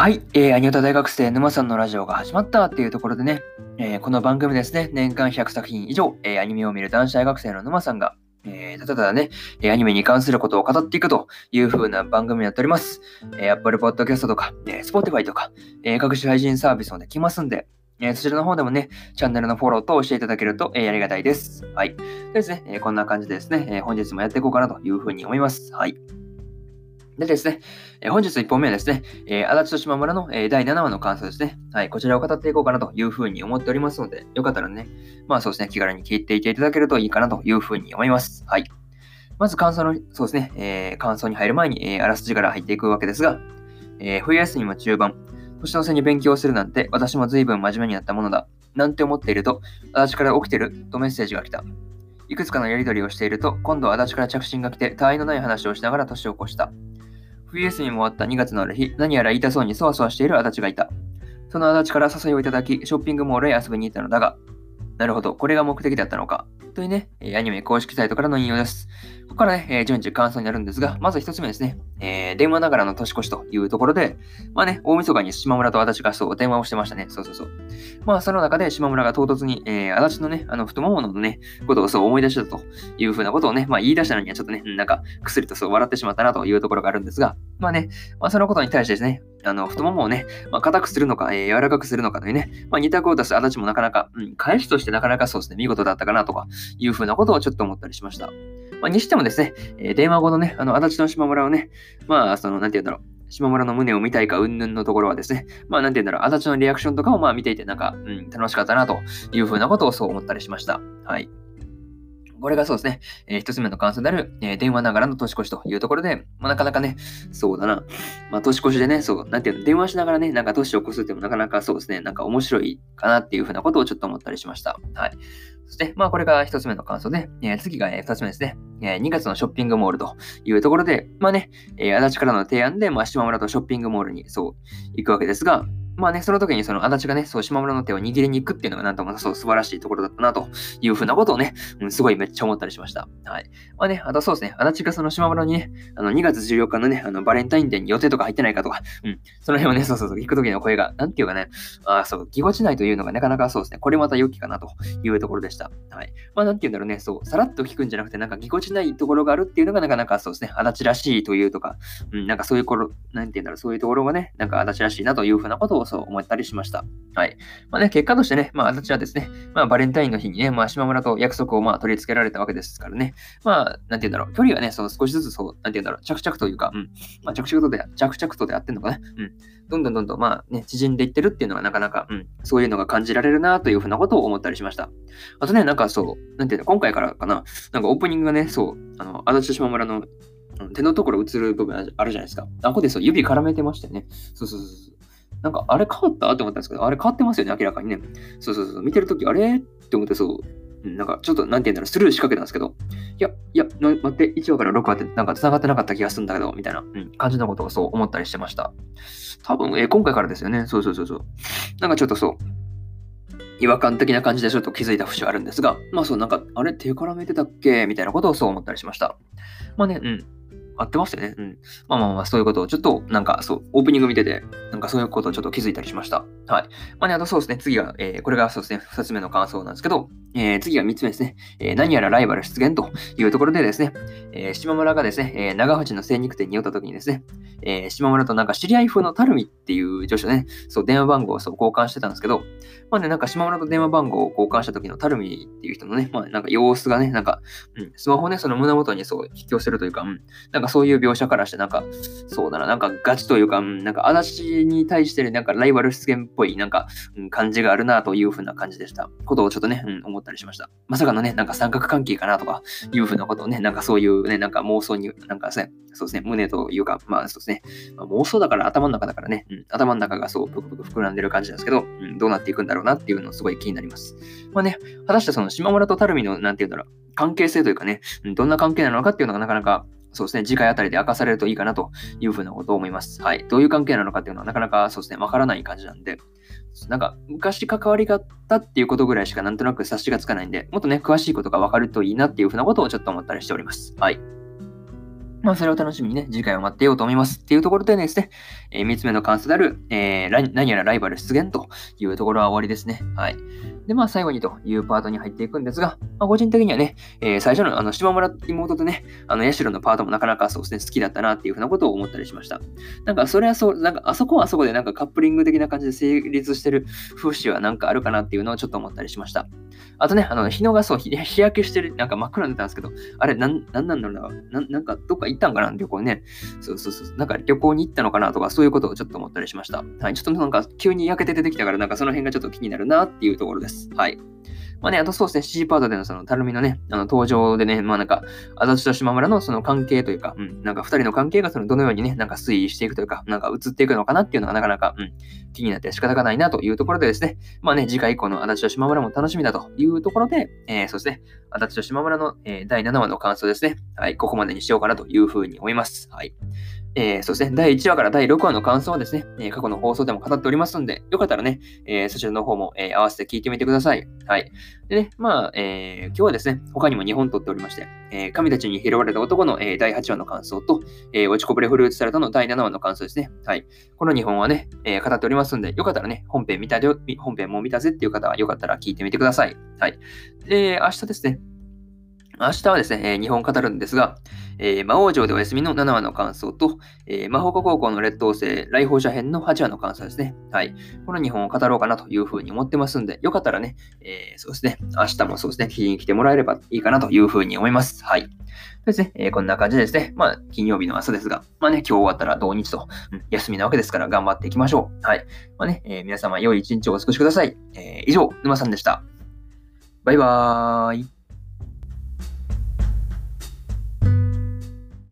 はい、えー、アニオタ大学生沼さんのラジオが始まったっていうところでね、えー、この番組ですね、年間100作品以上、えー、アニメを見る男子大学生の沼さんが、えー、ただただね、アニメに関することを語っていくという風な番組になっております。えー、Apple Podcast とか、えー、Spotify とか、えー、各種配信サービスもできますんで、え、そちらの方でもね、チャンネルのフォローとしていただけると、え、ありがたいです。はい。でですね、え、こんな感じでですね、え、本日もやっていこうかなというふうに思います。はい。でですね、え、本日1本目はですね、えー、足立と島村の、えー、第7話の感想ですね。はい、こちらを語っていこうかなというふうに思っておりますので、よかったらね、まあそうですね、気軽に聞いていていただけるといいかなというふうに思います。はい。まず感想の、そうですね、えー、感想に入る前に、えー、あらすじから入っていくわけですが、えー、冬休みも中盤、年の瀬に勉強するなんて私も随分真面目になったものだ。なんて思っていると、足立から起きてるとメッセージが来た。いくつかのやりとりをしていると、今度は足立から着信が来て、他愛のない話をしながら年を越した。冬休みも終わった2月のある日、何やら痛そうにそわそわしている足立がいた。その足立から誘いをいただき、ショッピングモールへ遊びに行ったのだが、なるほど、これが目的だったのか。というね、アニメ公式サイトからの引用です。ここからね、順次感想になるんですが、まず1つ目ですね、えー、電話ながらの年越しというところで、まあね、大晦日に島村と足立がそう電話をしてましたね。そうそうそう。まあその中で島村が唐突に、えー、足立のね、あの太もものね、ことをそう思い出したというふうなことをね、まあ言い出したのにはちょっとね、なんか薬とそう笑ってしまったなというところがあるんですが、まあね、まあそのことに対してですね、あの、太ももをね、まあ、硬くするのか、えー、柔らかくするのかというね、まあ、二択を出す足立もなかなか、うん、返しとしてなかなかそうですね、見事だったかなとか、いうふうなことをちょっと思ったりしました。まあ、にしてもですね、えー、電話後のね、あの、足立の島村をね、まあ、その、なんて言うんだろう、島村の胸を見たいか、うんぬんのところはですね、まあ、なんて言うんだろう、足立のリアクションとかをまあ見ていて、なんか、うん、楽しかったなというふうなことをそう思ったりしました。はい。これがそうですね、えー、一つ目の感想である、えー、電話ながらの年越しというところで、まあ、なかなかね、そうだな、まあ、年越しでね、そう、なんていうの、電話しながらね、なんか年を越すってもなかなかそうですね、なんか面白いかなっていうふうなことをちょっと思ったりしました。はい。そして、まあ、これが一つ目の感想で、えー、次が、二つ目ですね。えー、2月のショッピングモールというところで、まあね、えー、足立からの提案で、まあ、島村とショッピングモールにそう行くわけですが、まあね、その時にその足立がね、そう、島村の手を握りに行くっていうのがなんともそう素晴らしいところだったなというふうなことをね、うん、すごいめっちゃ思ったりしました。はい。まあね、あとそうですね、足立がその島村にね、あの2月14日のね、あのバレンタインデーに予定とか入ってないかとか、うん、その辺をね、そうそうそう、行く時の声が、なんていうかね、あそう、ぎこちないというのがなかなかそうですね、これまた良きかなというところでした。はい。まあなんていうんだろうね、そう、さらっと聞くんじゃなくて、なんかぎこちないところがあるっていうのがなかなかそうですね、足立らしいというとか、うん、なんかそういうころ、なんていうんだろう、そういうところがね、なんか足立らしいなというふうなことをそう思ったりしました。はい。まあね、結果としてね、まあ、私はですね、まあ、バレンタインの日にね、まあ、島村と約束をまあ取り付けられたわけですからね、まあ、なんて言うんだろう、距離がね、その少しずつそう、なんて言うんだろう、着々というか、うん、まあ、着々とで、着々とであってんのかね、うん、どんどんどんどん、まあね、縮んでいってるっていうのがなかなか、うん、そういうのが感じられるなというふうなことを思ったりしました。あとね、なんかそう、なんていうの、今回からかな、なんかオープニングがね、そう、あの、足立島村の手のところ映る部分あるじゃないですか。あ、ここでそう、指絡めてましたよね。そうそうそうそう。なんか、あれ変わった？って思ったんですけど、あれ変わってますよね、明らかにね。そうそうそう。見てるとき、あれ？って思ってそう、なんか、ちょっと、なんて言うんだろう、スルー仕掛けたんですけど、いや、いや、待って、1話から6話ってなんか繋がってなかった気がするんだけど、みたいな、うん、感じのことをそう思ったりしてました。多分、えー、今回からですよね。そうそうそうそう。なんかちょっとそう、違和感的な感じでちょっと気づいた節はあるんですが、まあそう、なんか、あれ？手絡めてたっけ？みたいなことをそう思ったりしました。まあね、うん。合ってますよね。うん。まあまあまあ、そういうことをちょっと、なんかそう、オープニング見てて、なんかそういうことをちょっと気づいたりしました。はい。まあね、あとそうですね、次が、えー、これがそうですね、二つ目の感想なんですけど、えー、次が三つ目ですね、えー、何やらライバル出現というところでですね、えー、島村がですね、えー、長渕の精肉店に寄った時にですね、えー、島村となんか知り合い風のタルミっていう女子ね、そう、電話番号をそう交換してたんですけど、まあね、なんか島村と電話番号を交換した時のタルミっていう人のね、まあなんか様子がね、なんか、うん、スマホね、その胸元にそう引き寄せるというか、うん、なんかそういう描写からして、なんか、そうだな、なんかガチというか、うん、なんか足立に対して、なんかライバル出現っぽい、なんか、うん、感じがあるなというふうな感じでした。ことをちょっとね、うん、思ったりしました。まさかのね、なんか三角関係かなとかいうふうなことをね、なんかそういうね、なんか妄想に、なんかね、そうですね、胸というか、まあそうですね、まあ、妄想だから頭の中だからね、うん、頭の中がそう、ぷくぷく膨らんでる感じなんですけど、うん、どうなっていくんだろうなっていうのすごい気になります。まあね、果たしてその島村と垂水の、なんていうんだろう、関係性というかね、どんな関係なのかっていうのがなかなかそうですね、次回あたりで明かされるといいかなというふうなことを思います。はい。どういう関係なのかっていうのはなかなかそうですね、わからない感じなんで、なんか昔関わりがあったっていうことぐらいしかなんとなく察しがつかないんで、もっとね、詳しいことがわかるといいなっていうふうなことをちょっと思ったりしております。はい。まあ、それを楽しみにね、次回を待ってようと思います。っていうところでですね、えー、3つ目の関数である、えー、何やらライバル出現というところは終わりですね。はい。で、まあ、最後にというパートに入っていくんですが、まあ、個人的にはね、えー、最初のあの島村妹とね、あの、ヤシロのパートもなかなかそうですね、好きだったなっていうふうなことを思ったりしました。なんか、それはそう、なんか、あそこはあそこでなんかカップリング的な感じで成立してる風刺はなんかあるかなっていうのをちょっと思ったりしました。あとね、あの、日のがそう、日焼けしてる、なんか真っ暗になったんですけど、あれ、なん、なんなんだろうな、なんか、どっか行ったんかな、旅行ね。そうそうそう、なんか旅行に行ったのかなとか、そういうことをちょっと思ったりしました。はい、ちょっとなんか、急に焼けて出てきたから、なんかその辺がちょっと気になるなっていうところです。はい。まあね、あとそうですね、CG パートでのその、たるみのね、あの、登場でね、まあなんか、あざちと島村のその関係というか、うん、なんか二人の関係がその、どのようにね、なんか推移していくというか、なんか移っていくのかなっていうのがなかなか、うん、気になって仕方がないなというところでですね、まあね、次回以降のあざちと島村も楽しみだというところで、えー、そうですね、あざちと島村の、えー、第7話の感想ですね、はい、ここまでにしようかなというふうに思います。はい。えー、そして第1話から第6話の感想はですね、えー、過去の放送でも語っておりますので、よかったらね、えー、そちらの方も、えー、合わせて聞いてみてください。はい。でね、まあ、えー、今日はですね、他にも2本撮っておりまして、えー、神たちに拾われた男の、えー、第8話の感想と、えー、落ちこぼれフルーツサラダの第7話の感想ですね。はい。この2本はね、えー、語っておりますので、よかったらね、本編見たよ、本編も見たぜっていう方は、よかったら聞いてみてください。はい。で、明日ですね、明日はですね、え、日本語るんですが、えー、魔王城でお休みの7話の感想と、えー、魔法科高校の劣等生、来訪者編の8話の感想ですね。はい。この2本を語ろうかなというふうに思ってますんで、よかったらね、えー、そうですね、明日もそうですね、聞きに来てもらえればいいかなというふうに思います。はい。ですね、えー、こんな感じですね、まあ、金曜日の朝ですが、まあね、今日終わったら土日と、うん、休みなわけですから頑張っていきましょう。はい。まあね、えー、皆様良い一日をお過ごしください。えー、以上、沼さんでした。バイバーイ。